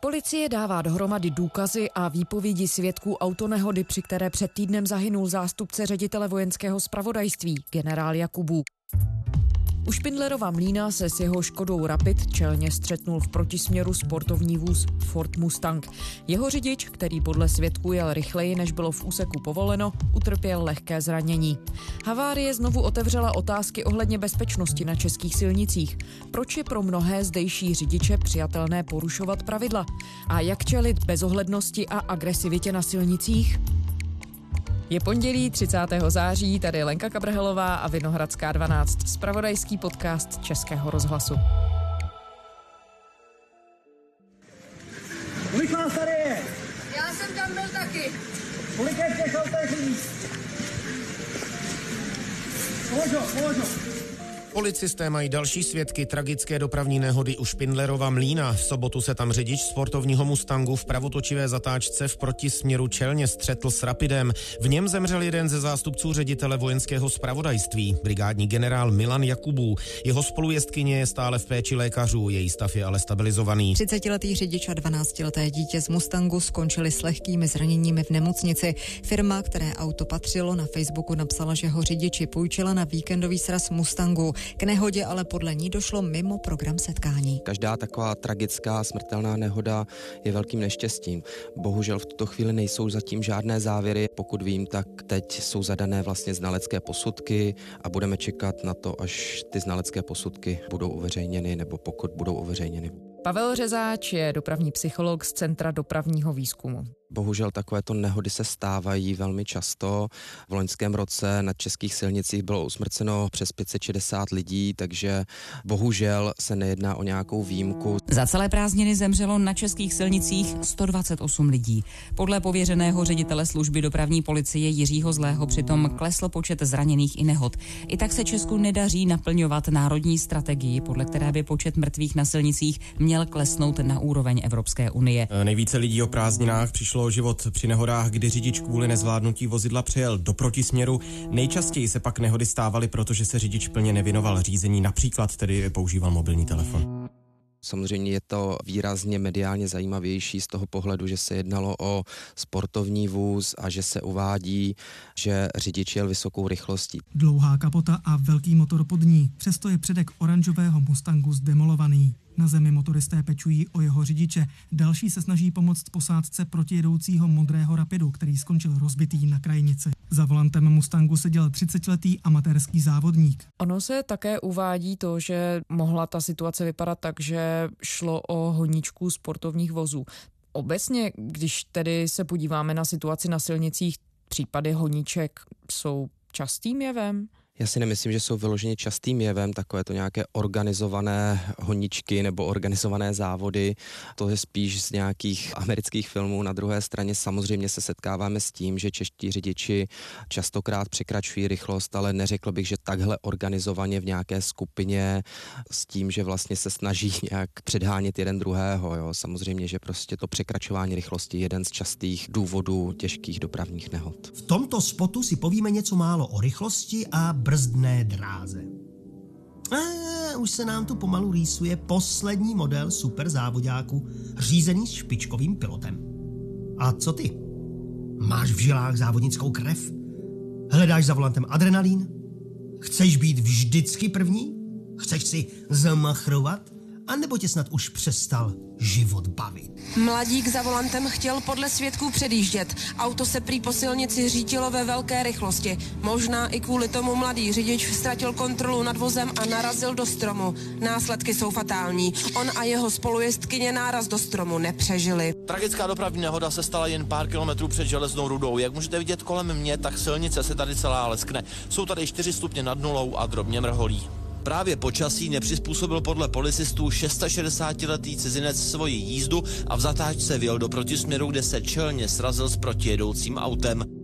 Policie dává dohromady důkazy a výpovědi svědků autonehody, při které před týdnem zahynul zástupce ředitele vojenského spravodajství, generál Jakubu. U Špindlerova mlína se s jeho Škodou Rapid čelně střetnul v protisměru sportovní vůz Ford Mustang. Jeho řidič, který podle svědků jel rychleji, než bylo v úseku povoleno, utrpěl lehké zranění. Havárie znovu otevřela otázky ohledně bezpečnosti na českých silnicích. Proč je pro mnohé zdejší řidiče přijatelné porušovat pravidla? A jak čelit bezohlednosti a agresivitě na silnicích? Je pondělí 30. září, tady Lenka Kabrhelová a Vinohradská 12, spravodajský podcast Českého rozhlasu. Kolik vás tady je? Já jsem tam byl taky. Kolik je v těch autech? Položo, položo. Policisté mají další svědky tragické dopravní nehody u Špindlerova mlína. V sobotu se tam řidič sportovního Mustangu v pravotočivé zatáčce v protisměru čelně střetl s Rapidem. V něm zemřel jeden ze zástupců ředitele vojenského spravodajství, brigádní generál Milan Jakubů. Jeho spolujezdkyně je stále v péči lékařů, její stav je ale stabilizovaný. 30-letý řidič a 12-leté dítě z Mustangu skončili s lehkými zraněními v nemocnici. Firma, které auto patřilo, na Facebooku napsala, že ho řidiči půjčila na víkendový sraz Mustangu. K nehodě ale podle ní došlo mimo program setkání. Každá taková tragická smrtelná nehoda je velkým neštěstím. Bohužel v tuto chvíli nejsou zatím žádné závěry. Pokud vím, tak teď jsou zadané vlastně znalecké posudky a budeme čekat na to, až ty znalecké posudky budou uveřejněny nebo pokud budou uveřejněny. Pavel Řezáč je dopravní psycholog z Centra dopravního výzkumu. Bohužel takovéto nehody se stávají velmi často. V loňském roce na českých silnicích bylo usmrceno přes 560 lidí, takže bohužel se nejedná o nějakou výjimku. Za celé prázdniny zemřelo na českých silnicích 128 lidí. Podle pověřeného ředitele služby dopravní policie Jiřího Zlého přitom klesl počet zraněných i nehod. I tak se Česku nedaří naplňovat národní strategii, podle které by počet mrtvých na silnicích měl klesnout na úroveň Evropské unie. Nejvíce lidí o prázdninách přišlo přišlo o život při nehodách, kdy řidič kvůli nezvládnutí vozidla přejel do protisměru. Nejčastěji se pak nehody stávaly, protože se řidič plně nevěnoval řízení, například tedy používal mobilní telefon. Samozřejmě je to výrazně mediálně zajímavější z toho pohledu, že se jednalo o sportovní vůz a že se uvádí, že řidič jel vysokou rychlostí. Dlouhá kapota a velký motor pod ní, přesto je předek oranžového Mustangu zdemolovaný. Na zemi motoristé pečují o jeho řidiče. Další se snaží pomoct posádce protijedoucího modrého rapidu, který skončil rozbitý na krajnici. Za volantem Mustangu seděl 30-letý amatérský závodník. Ono se také uvádí to, že mohla ta situace vypadat tak, že šlo o honičku sportovních vozů. Obecně, když tedy se podíváme na situaci na silnicích, případy honíček jsou častým jevem? Já si nemyslím, že jsou vyloženě častým jevem takové to nějaké organizované honičky nebo organizované závody. To je spíš z nějakých amerických filmů. Na druhé straně samozřejmě se setkáváme s tím, že čeští řidiči častokrát překračují rychlost, ale neřekl bych, že takhle organizovaně v nějaké skupině s tím, že vlastně se snaží nějak předhánět jeden druhého. Jo. Samozřejmě, že prostě to překračování rychlosti je jeden z častých důvodů těžkých dopravních nehod. V tomto spotu si povíme něco málo o rychlosti a brzdné dráze. A už se nám tu pomalu rýsuje poslední model super závodáku, řízený s špičkovým pilotem. A co ty? Máš v žilách závodnickou krev? Hledáš za volantem adrenalín? Chceš být vždycky první? Chceš si zamachrovat? A nebo tě snad už přestal život bavit? Mladík za volantem chtěl podle svědků předjíždět. Auto se prý po silnici řítilo ve velké rychlosti. Možná i kvůli tomu mladý řidič ztratil kontrolu nad vozem a narazil do stromu. Následky jsou fatální. On a jeho spolujezdkyně náraz do stromu nepřežili. Tragická dopravní nehoda se stala jen pár kilometrů před železnou rudou. Jak můžete vidět kolem mě, tak silnice se tady celá leskne. Jsou tady 4 stupně nad nulou a drobně mrholí. Právě počasí nepřizpůsobil podle policistů 660-letý cizinec svoji jízdu a v zatáčce vyjel do protisměru, kde se čelně srazil s protijedoucím autem.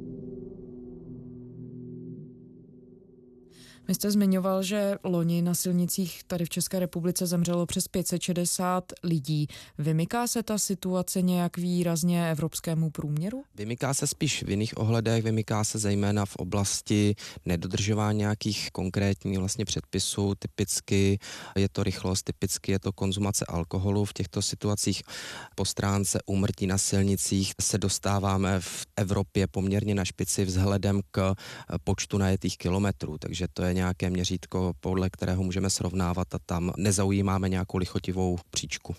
My jste zmiňoval, že loni na silnicích tady v České republice zemřelo přes 560 lidí. Vymyká se ta situace nějak výrazně evropskému průměru? Vymyká se spíš v jiných ohledech, vymyká se zejména v oblasti nedodržování nějakých konkrétních vlastně předpisů. Typicky je to rychlost, typicky je to konzumace alkoholu. V těchto situacích po stránce úmrtí na silnicích se dostáváme v Evropě poměrně na špici vzhledem k počtu najetých kilometrů, takže to je nějaké měřítko, podle kterého můžeme srovnávat a tam nezaujímáme nějakou lichotivou příčku.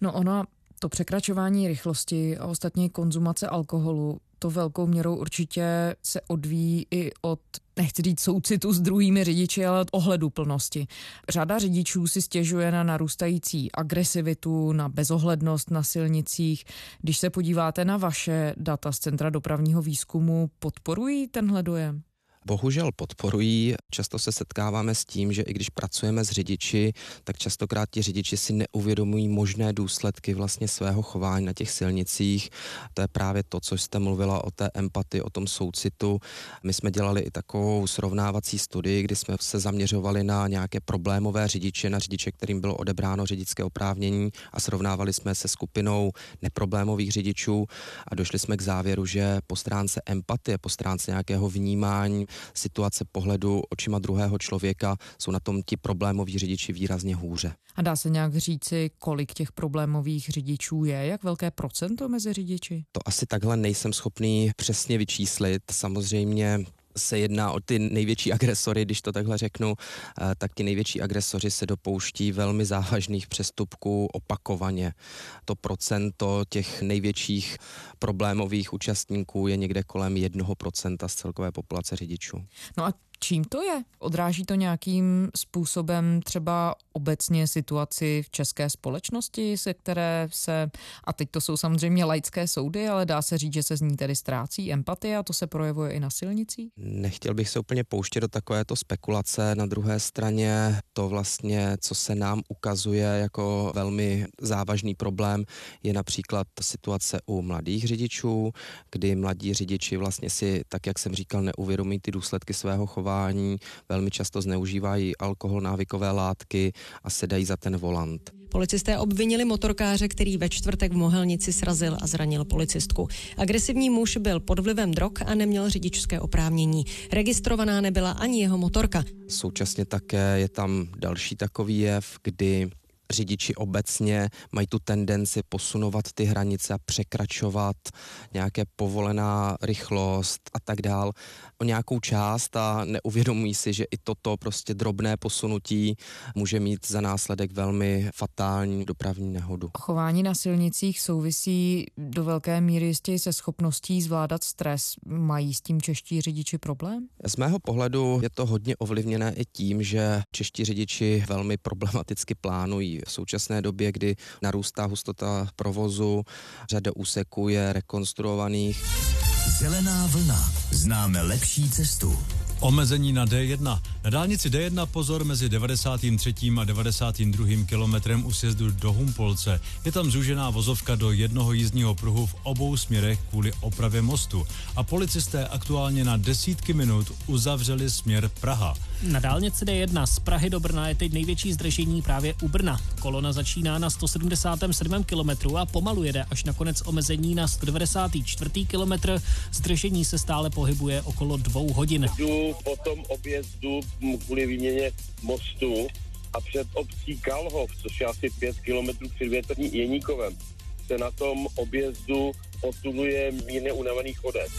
No ona to překračování rychlosti a ostatně konzumace alkoholu, to velkou měrou určitě se odvíjí i od, nechci říct soucitu s druhými řidiči, ale od ohledu plnosti. Řada řidičů si stěžuje na narůstající agresivitu, na bezohlednost na silnicích. Když se podíváte na vaše data z Centra dopravního výzkumu, podporují tenhle dojem? Bohužel podporují. Často se setkáváme s tím, že i když pracujeme s řidiči, tak častokrát ti řidiči si neuvědomují možné důsledky vlastně svého chování na těch silnicích. To je právě to, co jste mluvila o té empatii, o tom soucitu. My jsme dělali i takovou srovnávací studii, kdy jsme se zaměřovali na nějaké problémové řidiče, na řidiče, kterým bylo odebráno řidičské oprávnění a srovnávali jsme se skupinou neproblémových řidičů a došli jsme k závěru, že po stránce empatie, po stránce nějakého vnímání situace pohledu očima druhého člověka jsou na tom ti problémoví řidiči výrazně hůře. A dá se nějak říci, kolik těch problémových řidičů je? Jak velké procento mezi řidiči? To asi takhle nejsem schopný přesně vyčíslit. Samozřejmě se jedná o ty největší agresory, když to takhle řeknu, eh, tak ti největší agresoři se dopouští velmi závažných přestupků opakovaně. To procento těch největších problémových účastníků je někde kolem jednoho procenta z celkové populace řidičů. No a Čím to je? Odráží to nějakým způsobem třeba obecně situaci v české společnosti, se které se, a teď to jsou samozřejmě laické soudy, ale dá se říct, že se z ní tedy ztrácí empatie a to se projevuje i na silnicích? Nechtěl bych se úplně pouštět do takovéto spekulace. Na druhé straně to vlastně, co se nám ukazuje jako velmi závažný problém, je například situace u mladých řidičů, kdy mladí řidiči vlastně si, tak jak jsem říkal, neuvědomí ty důsledky svého chování chování, velmi často zneužívají alkohol, návykové látky a sedají za ten volant. Policisté obvinili motorkáře, který ve čtvrtek v Mohelnici srazil a zranil policistku. Agresivní muž byl pod vlivem drog a neměl řidičské oprávnění. Registrovaná nebyla ani jeho motorka. Současně také je tam další takový jev, kdy řidiči obecně mají tu tendenci posunovat ty hranice a překračovat nějaké povolená rychlost a tak dál o nějakou část a neuvědomují si, že i toto prostě drobné posunutí může mít za následek velmi fatální dopravní nehodu. Chování na silnicích souvisí do velké míry jistě se schopností zvládat stres. Mají s tím čeští řidiči problém? Z mého pohledu je to hodně ovlivněné i tím, že čeští řidiči velmi problematicky plánují. V současné době, kdy narůstá hustota provozu, řada úseků je rekonstruovaných. Zelená vlna. Známe lepší cestu. Omezení na D1. Na dálnici D1 pozor mezi 93. a 92. kilometrem u sjezdu do Humpolce. Je tam zúžená vozovka do jednoho jízdního pruhu v obou směrech kvůli opravě mostu. A policisté aktuálně na desítky minut uzavřeli směr Praha. Na dálnici D1 z Prahy do Brna je teď největší zdržení právě u Brna. Kolona začíná na 177 kilometru a pomalu jede až na konec omezení na 194. kilometr. Zdržení se stále pohybuje okolo dvou hodin. Jdu po tom objezdu kvůli výměně mostu a před obcí Kalhov, což je asi 5 kilometrů před větrní Jeníkovem, se na tom objezdu posunuje mírně unavený chodec.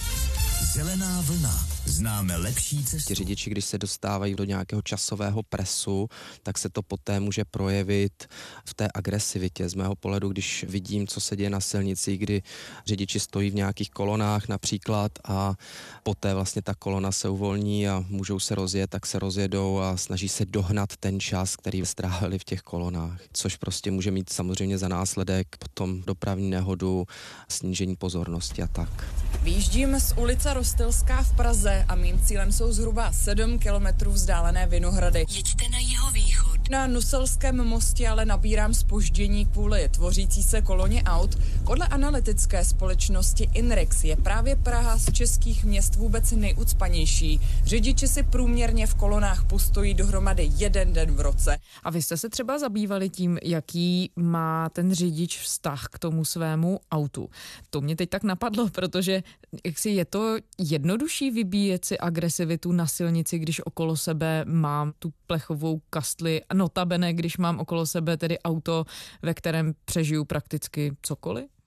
Zelená vlna. Známe lepší cestu. Ti řidiči, když se dostávají do nějakého časového presu, tak se to poté může projevit v té agresivitě. Z mého pohledu, když vidím, co se děje na silnici, kdy řidiči stojí v nějakých kolonách například a poté vlastně ta kolona se uvolní a můžou se rozjet, tak se rozjedou a snaží se dohnat ten čas, který strávili v těch kolonách, což prostě může mít samozřejmě za následek potom dopravní nehodu, snížení pozornosti a tak. Výjíždím z ulice Rostelská v Praze a mým cílem jsou zhruba 7 kilometrů vzdálené Vinohrady. Jeďte na jeho východ Na Nuselském mostě ale nabírám spoždění kvůli tvořící se koloně aut. Podle analytické společnosti Inrex je právě Praha z českých měst vůbec nejucpanější. Řidiči si průměrně v kolonách postojí dohromady jeden den v roce. A vy jste se třeba zabývali tím, jaký má ten řidič vztah k tomu svému autu. To mě teď tak napadlo, protože jak si je to jednodušší vybíjet si agresivitu na silnici, když okolo sebe mám tu plechovou kastli, notabene, když mám okolo sebe tedy auto, ve kterém přežiju prakticky cokoliv?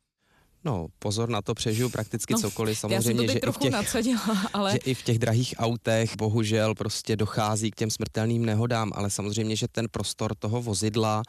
No, pozor na to, přežiju prakticky No, cokoliv. Samozřejmě, že, i v těch, nadsadila, ale- že i v těch drahých autech bohužel prostě dochází k těm smrtelným nehodám, ale samozřejmě, že ten prostor toho vozidla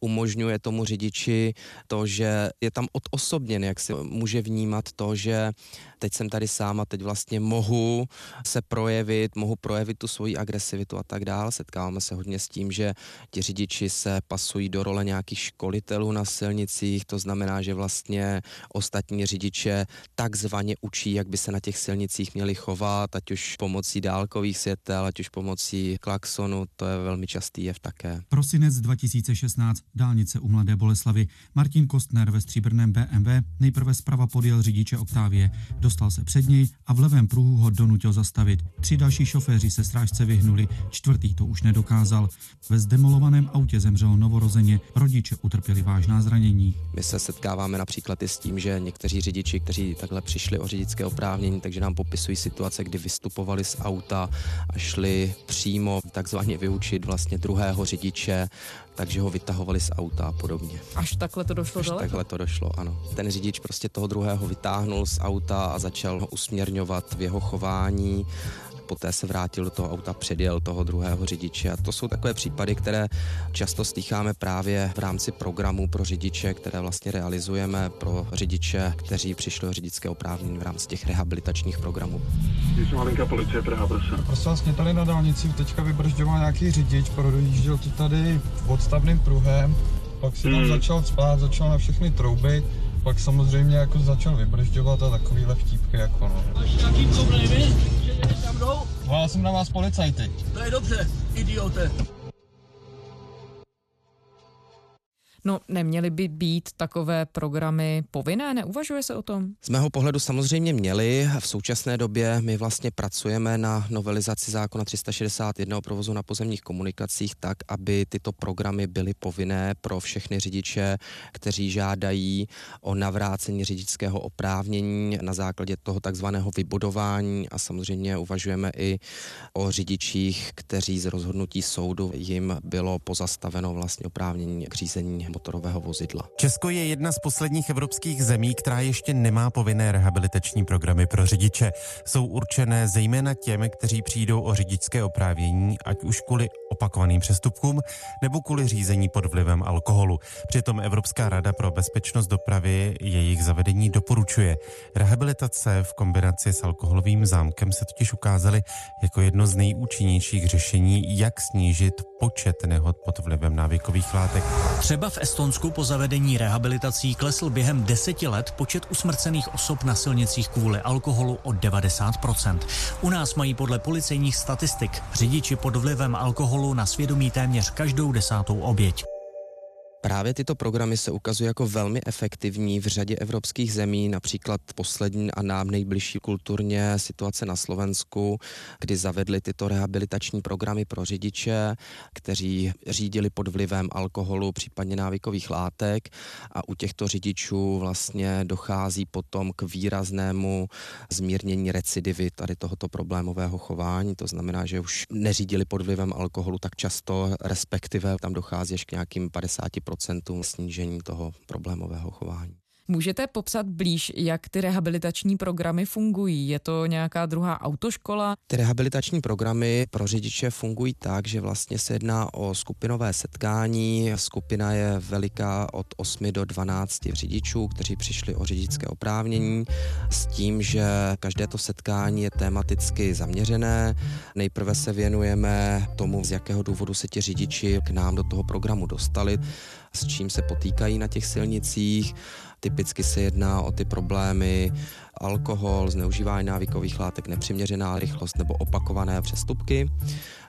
umožňuje tomu řidiči to, že je tam odosobněn, jak si může vnímat to, že teď jsem tady sám a teď vlastně mohu se projevit, mohu projevit tu svoji agresivitu a tak dále. Setkáváme se hodně s tím, že ti řidiči se pasují do role nějakých školitelů na silnicích, to znamená, že vlastně ostatní řidiče takzvaně učí, jak by se na těch silnicích měli chovat, ať už pomocí dálkových světel, ať už pomocí klaxonu, to je velmi častý jev také. Prosinec 2016, dálnice u Mladé Boleslavy. Martin Kostner ve stříbrném BMW nejprve zprava podjel řidiče Oktávie. Dostal se před něj a v levém pruhu ho donutil zastavit. Tři další šoféři se strážce vyhnuli, čtvrtý to už nedokázal. Ve zdemolovaném autě zemřelo novorozeně, rodiče utrpěli vážná zranění. My se setkáváme například i s tím, že někteří řidiči, kteří takhle přišli o řidičské oprávnění, takže nám popisují situace, kdy vystupovali z auta a šli přímo takzvaně vyučit vlastně druhého řidiče, takže ho vytahovali z auta a podobně. Až takhle to došlo Až daleko? takhle to došlo, ano. Ten řidič prostě toho druhého vytáhnul z auta a začal ho usměrňovat v jeho chování. Poté se vrátil do toho auta, předjel toho druhého řidiče. A to jsou takové případy, které často slycháme právě v rámci programů pro řidiče, které vlastně realizujeme pro řidiče, kteří přišli o řidičské oprávnění v rámci těch rehabilitačních programů. Jsem malinká policie Praha, prosím. Prosím vás, mě tady na dálnici teďka vybržďoval nějaký řidič, projížděl to tady odstavným pruhem, pak si tam Hmm. začal spát, začal na všechny trouby, pak samozřejmě jako začal vybržďovat a takovýhle vtípky jako no. Jaký problémy? Že tam jdou? Volal jsem na vás policajty. To je dobře, idiote. No, neměly by být takové programy povinné? Neuvažuje se o tom? Z mého pohledu samozřejmě měli. V současné době my vlastně pracujeme na novelizaci zákona 361 o provozu na pozemních komunikacích tak, aby tyto programy byly povinné pro všechny řidiče, kteří žádají o navrácení řidičského oprávnění na základě toho takzvaného vybudování a samozřejmě uvažujeme i o řidičích, kteří z rozhodnutí soudu jim bylo pozastaveno vlastně oprávnění k řízení motorového vozidla. Česko je jedna z posledních evropských zemí, která ještě nemá povinné rehabilitační programy pro řidiče. Jsou určené zejména těm, kteří přijdou o řidičské oprávnění, ať už kvůli opakovaným přestupkům nebo kvůli řízení pod vlivem alkoholu. Přitom Evropská rada pro bezpečnost dopravy jejich zavedení doporučuje. Rehabilitace v kombinaci s alkoholovým zámkem se totiž ukázaly jako jedno z nejúčinnějších řešení, jak snížit počet nehod pod vlivem návykových látek. Třeba v Estonsku po zavedení rehabilitací klesl během deseti let počet usmrcených osob na silnicích kvůli alkoholu o 90%. U nás mají podle policejních statistik řidiči pod vlivem alkoholu na svědomí téměř každou desátou oběť. Právě tyto programy se ukazují jako velmi efektivní v řadě evropských zemí, například poslední a nám nejbližší kulturně situace na Slovensku, kdy zavedli tyto rehabilitační programy pro řidiče, kteří řídili pod vlivem alkoholu, případně návykových látek a u těchto řidičů vlastně dochází potom k výraznému zmírnění recidivy tady tohoto problémového chování. To znamená, že už neřídili pod vlivem alkoholu tak často, respektive tam dochází až k nějakým 50% snížení toho problémového chování. Můžete popsat blíž, jak ty rehabilitační programy fungují? Je to nějaká druhá autoškola? Ty rehabilitační programy pro řidiče fungují tak, že vlastně se jedná o skupinové setkání. Skupina je veliká od 8 do 12 řidičů, kteří přišli o řidičské oprávnění s tím, že každé to setkání je tematicky zaměřené. Nejprve se věnujeme tomu, z jakého důvodu se ti řidiči k nám do toho programu dostali, s čím se potýkají na těch silnicích. Typicky se jedná o ty problémy alkohol, zneužívání návykových látek, nepřiměřená rychlost nebo opakované přestupky.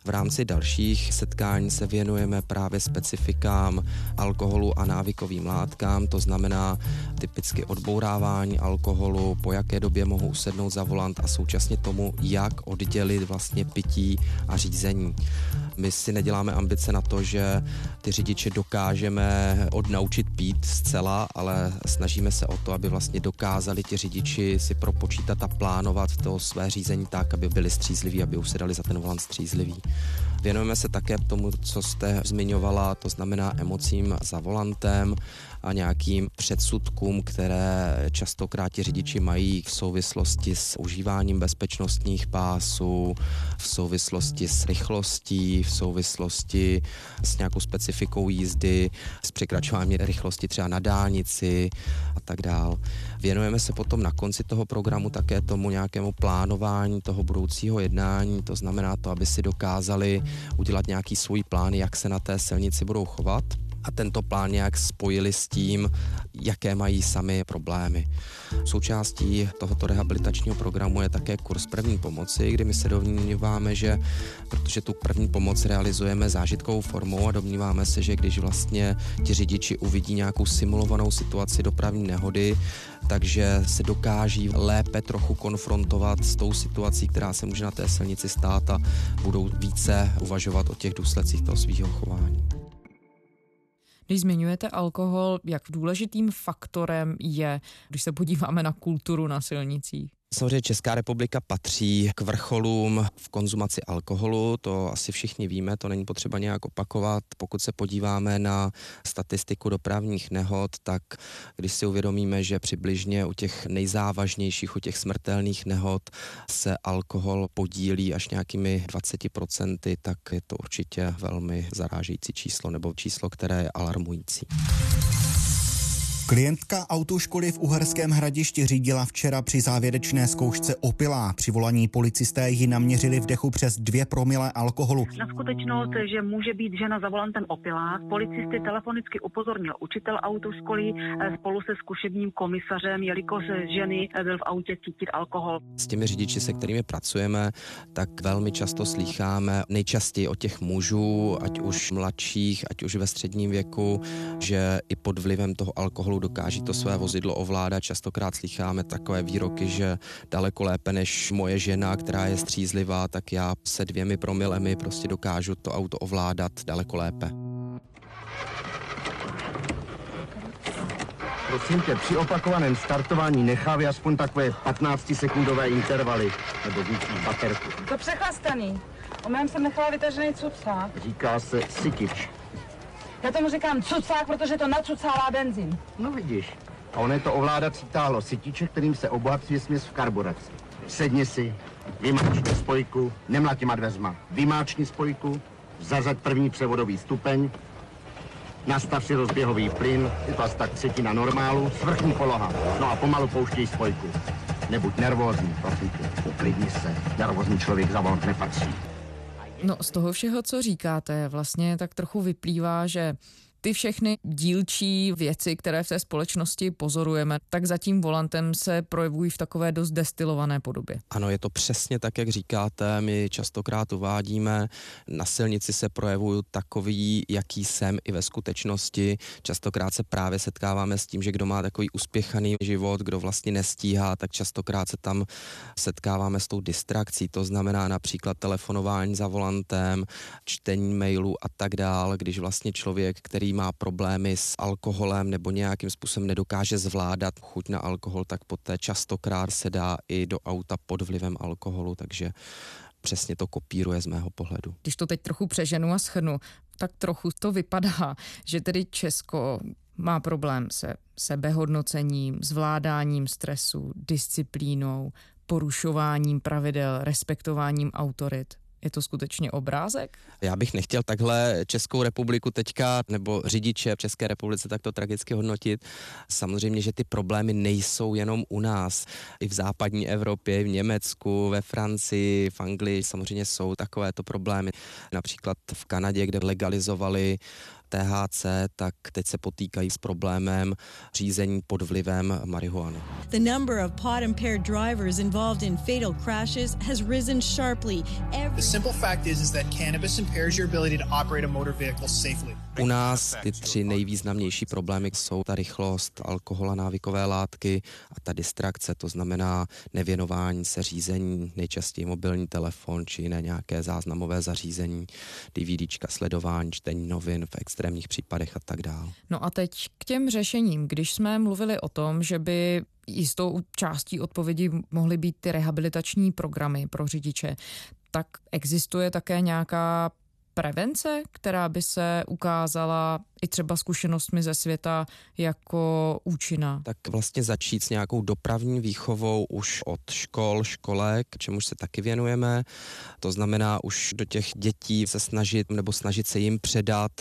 V rámci dalších setkání se věnujeme právě specifikám alkoholu a návykovým látkám, to znamená typicky odbourávání alkoholu, po jaké době mohou sednout za volant a současně tomu, jak oddělit vlastně pití a řízení. My si neděláme ambice na to, že ty řidiče dokážeme odnaučit pít zcela, ale snažíme se o to, aby vlastně dokázali ti řidiči si propočítat a plánovat to své řízení tak, aby byli střízliví, aby usedali za ten volant střízliví. Věnujeme se také tomu, co jste zmiňovala, to znamená emocím za volantem a nějakým předsudkům, které častokrát ti řidiči mají v souvislosti s užíváním bezpečnostních pásů, v souvislosti s rychlostí, v souvislosti s nějakou specifikou jízdy, s překračováním rychlosti třeba na dálnici tak dál. Věnujeme se potom na konci toho programu také tomu nějakému plánování toho budoucího jednání, to znamená to, aby si dokázali udělat nějaký svůj plán, jak se na té silnici budou chovat a tento plán nějak spojili s tím, jaké mají sami problémy. Součástí tohoto rehabilitačního programu je také kurz první pomoci, kdy my se domníváme, že protože tu první pomoc realizujeme zážitkovou formou a domníváme se, že když vlastně ti řidiči uvidí nějakou simulovanou situaci dopravní nehody, takže se dokáží lépe trochu konfrontovat s tou situací, která se může na té silnici stát a budou více uvažovat o těch důsledcích toho svého chování. Když zmiňujete alkohol, jak důležitým faktorem je, když se podíváme na kulturu na silnicích? Samozřejmě Česká republika patří k vrcholům v konzumaci alkoholu, to asi všichni víme, to není potřeba nějak opakovat. Pokud se podíváme na statistiku dopravních nehod, tak když si uvědomíme, že přibližně u těch nejzávažnějších, u těch smrtelných nehod se alkohol podílí až nějakými 20%, tak je to určitě velmi zarážející číslo nebo číslo, které je alarmující. Klientka autoškoly v Uherském hradišti řídila včera při závěrečné zkoušce opilá. Při volání policisté ji naměřili v dechu přes dvě promile alkoholu. Na skutečnost, že může být žena za volantem opilá, policisty telefonicky upozornil učitel autoškoly eh, spolu se zkušebním komisařem, jelikož ženy eh, byl v autě cítit alkohol. S těmi řidiči, se kterými pracujeme, tak velmi často slýcháme nejčastěji od těch mužů, ať už mladších, ať už ve středním věku, že i pod vlivem toho alkoholu opravdu dokáží to své vozidlo ovládat. Častokrát slycháme takové výroky, že daleko lépe než moje žena, která je střízlivá, tak já se dvěmi promilemi prostě dokážu to auto ovládat daleko lépe. Prosím tě, při opakovaném startování nechávě aspoň takové 15-sekundové intervaly, nebo víc baterku. To přechlastaný. O mém jsem nechala vytažený cucák. Říká se sytič. Já tomu říkám cucák, protože to nacucává benzín. No vidíš. A on je to ovládací táhlo sytiče, kterým se obohacuje směs v karburaci. Sedni si, vymáčni spojku, nemlať těma dveřma. Vymáčni spojku, zařaď první převodový stupeň, nastav si rozběhový plyn, je to asi tak třetina normálu, svrchní poloha. No a pomalu pouštěj spojku. Nebuď nervózní, prosím tě, uklidni se. Nervózní člověk za volant nepatří. No z toho všeho, co říkáte, vlastně tak trochu vyplývá, že ty všechny dílčí věci, které v té společnosti pozorujeme, tak za tím volantem se projevují v takové dost destilované podobě. Ano, je to přesně tak, jak říkáte. My častokrát uvádíme, na silnici se projevují takový, jaký jsem i ve skutečnosti. Častokrát se právě setkáváme s tím, že kdo má takový uspěchaný život, kdo vlastně nestíhá, tak častokrát se tam setkáváme s tou distrakcí. To znamená například telefonování za volantem, čtení mailů a tak dál, když vlastně člověk, který má problémy s alkoholem nebo nějakým způsobem nedokáže zvládat chuť na alkohol, tak poté častokrát se dá i do auta pod vlivem alkoholu, takže přesně to kopíruje z mého pohledu. Když to teď trochu přeženu a schrnu, tak trochu to vypadá, že tedy Česko má problém se sebehodnocením, zvládáním stresu, disciplínou, porušováním pravidel, respektováním autorit. Je to skutečně obrázek? Já bych nechtěl takhle Českou republiku teďka nebo řidiče v České republice takto tragicky hodnotit. Samozřejmě, že ty problémy nejsou jenom u nás. I v západní Evropě, v Německu, ve Francii, v Anglii samozřejmě jsou takovéto problémy. Například v Kanadě, kde legalizovali THC, tak teď se potýkají s problémem řízení pod vlivem marihuany. The number of pot impaired drivers involved in fatal crashes has risen sharply. Every... The simple fact is, is that cannabis impairs your ability to operate a motor vehicle safely. U nás ty tři nejvýznamnější problémy jsou ta rychlost, alkohol a návykové látky a ta distrakce, to znamená nevěnování se řízení, nejčastěji mobilní telefon či jiné nějaké záznamové zařízení, DVDčka, sledování, čtení novin v extrémních případech a tak dále. No a teď k těm řešením. Když jsme mluvili o tom, že by jistou částí odpovědi mohly být ty rehabilitační programy pro řidiče, tak existuje také nějaká prevence, která by se ukázala i třeba zkušenostmi ze světa jako účinná? Tak vlastně začít s nějakou dopravní výchovou už od škol, školek, čemuž se taky věnujeme. To znamená už do těch dětí se snažit nebo snažit se jim předat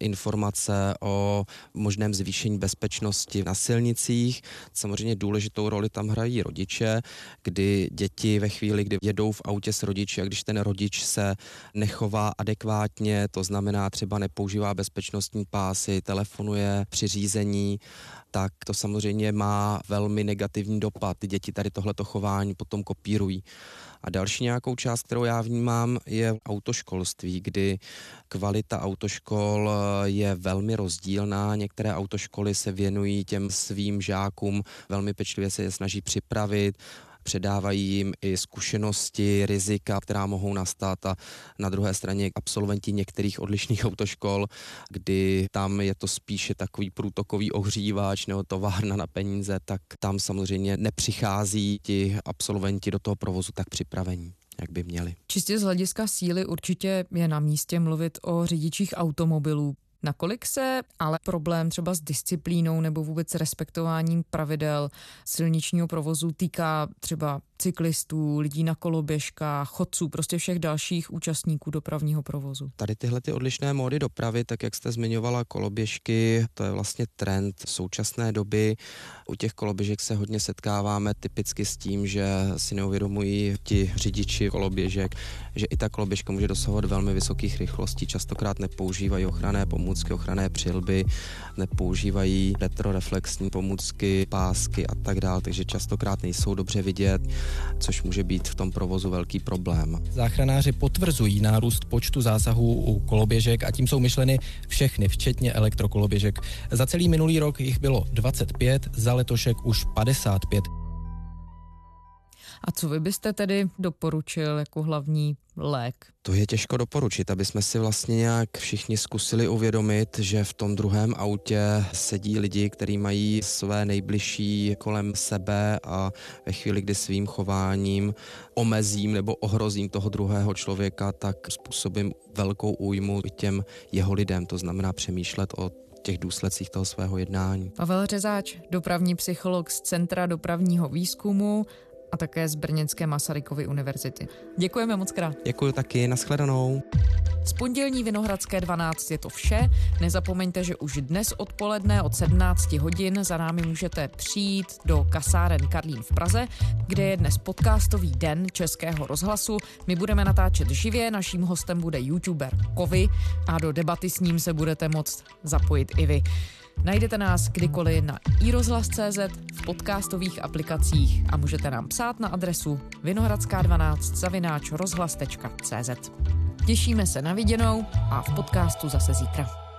informace o možném zvýšení bezpečnosti na silnicích. Samozřejmě důležitou roli tam hrají rodiče, kdy děti ve chvíli, kdy jedou v autě s rodiči a když ten rodič se nechová adekvátně, to znamená třeba nepoužívá bezpečnostní pás, pásy, telefonuje při řízení, tak to samozřejmě má velmi negativní dopad. Ty děti tady tohleto chování potom kopírují. A další nějakou část, kterou já vnímám, je autoškolství, kdy kvalita autoškol je velmi rozdílná. Některé autoškoly se věnují těm svým žákům, velmi pečlivě se je snaží připravit předávají jim i zkušenosti, rizika, která mohou nastat a na druhé straně absolventi některých odlišných autoškol, kdy tam je to spíše takový průtokový ohřívač nebo továrna na peníze, tak tam samozřejmě nepřichází ti absolventi do toho provozu tak připravení jak by měli. Čistě z hlediska síly určitě je na místě mluvit o řidičích automobilů. Nakolik se ale problém třeba s disciplínou nebo vůbec respektováním pravidel silničního provozu týká třeba cyklistů, lidí na koloběžkách, chodců, prostě všech dalších účastníků dopravního provozu. Tady tyhle ty odlišné módy dopravy, tak jak jste zmiňovala koloběžky, to je vlastně trend současné doby. U těch koloběžek se hodně setkáváme typicky s tím, že si neuvědomují ti řidiči koloběžek, že i ta koloběžka může dosahovat velmi vysokých rychlostí. Častokrát nepoužívají ochranné pomůcky, ochranné přilby, nepoužívají retroreflexní pomůcky, pásky a tak dále, takže častokrát nejsou dobře vidět což může být v tom provozu velký problém. Záchranáři potvrzují nárůst počtu zásahů u koloběžek a tím jsou myšleny všechny, včetně elektrokoloběžek. Za celý minulý rok jich bylo 25, za letošek už 55. A co vy byste tedy doporučil jako hlavní lék? To je těžko doporučit, aby jsme si vlastně nějak všichni zkusili uvědomit, že v tom druhém autě sedí lidi, kteří mají své nejbližší kolem sebe a ve chvíli, kdy svým chováním omezím nebo ohrozím toho druhého člověka, tak způsobím velkou újmu těm jeho lidem. To znamená přemýšlet o těch důsledcích toho svého jednání. Pavel Řezáč, dopravní psycholog z Centra dopravního výzkumu a také z Brněnské Masarykovy univerzity. Děkujeme moc krát. Děkuji taky, nashledanou. Z pondělní Vinohradské 12 je to vše. Nezapomeňte, že už dnes odpoledne od 17 hodin za námi můžete přijít do kasáren Karlín v Praze, kde je dnes podcastový den Českého rozhlasu. My budeme natáčet živě, naším hostem bude youtuber Kovy a do debaty s ním se budete moct zapojit i vy. Najdete nás kdykoliv na iRozhlas.cz, v podcastových aplikacích a můžete nám psát na adresu vinohradská12 zavináč rozhlas.cz. Těšíme se na viděnou a v podcastu zase zítra.